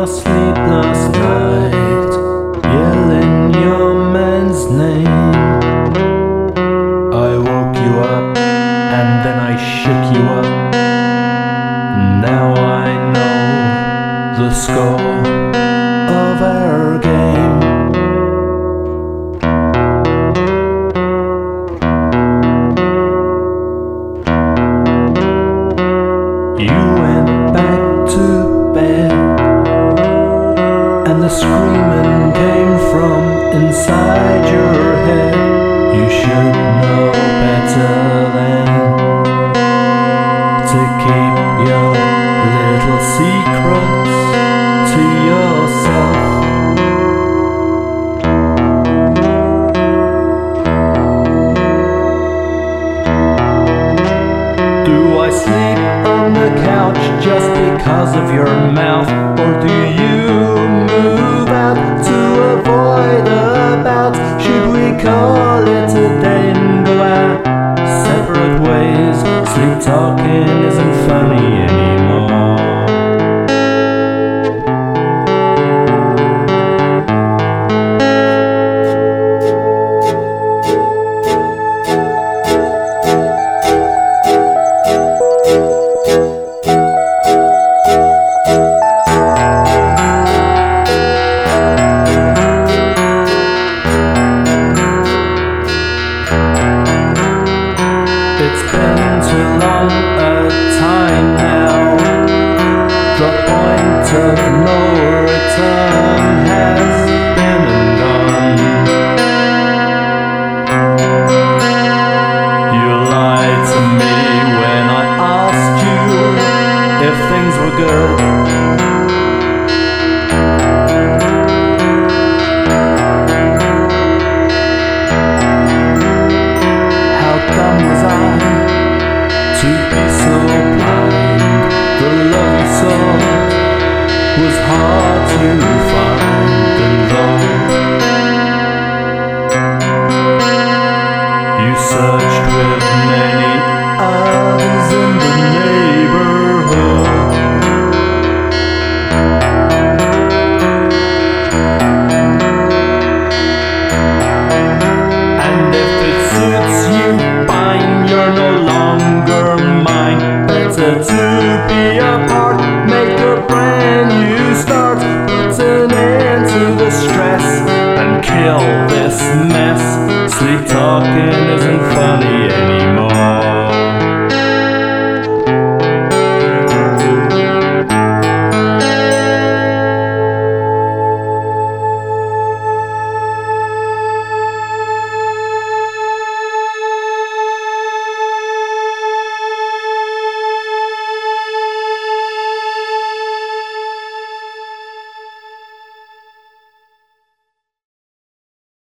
your sleep last night, yelling your man's name. I woke you up, and then I shook you up. Now I know the score. Screaming came from inside your head. You should know better than to keep your little secrets to yourself. Do I sleep on the couch just because of your mouth? Or do Sleep talking a time now. The point of no return was hard to find, and though you searched with kill this mess. Sleep talking isn't funny anymore.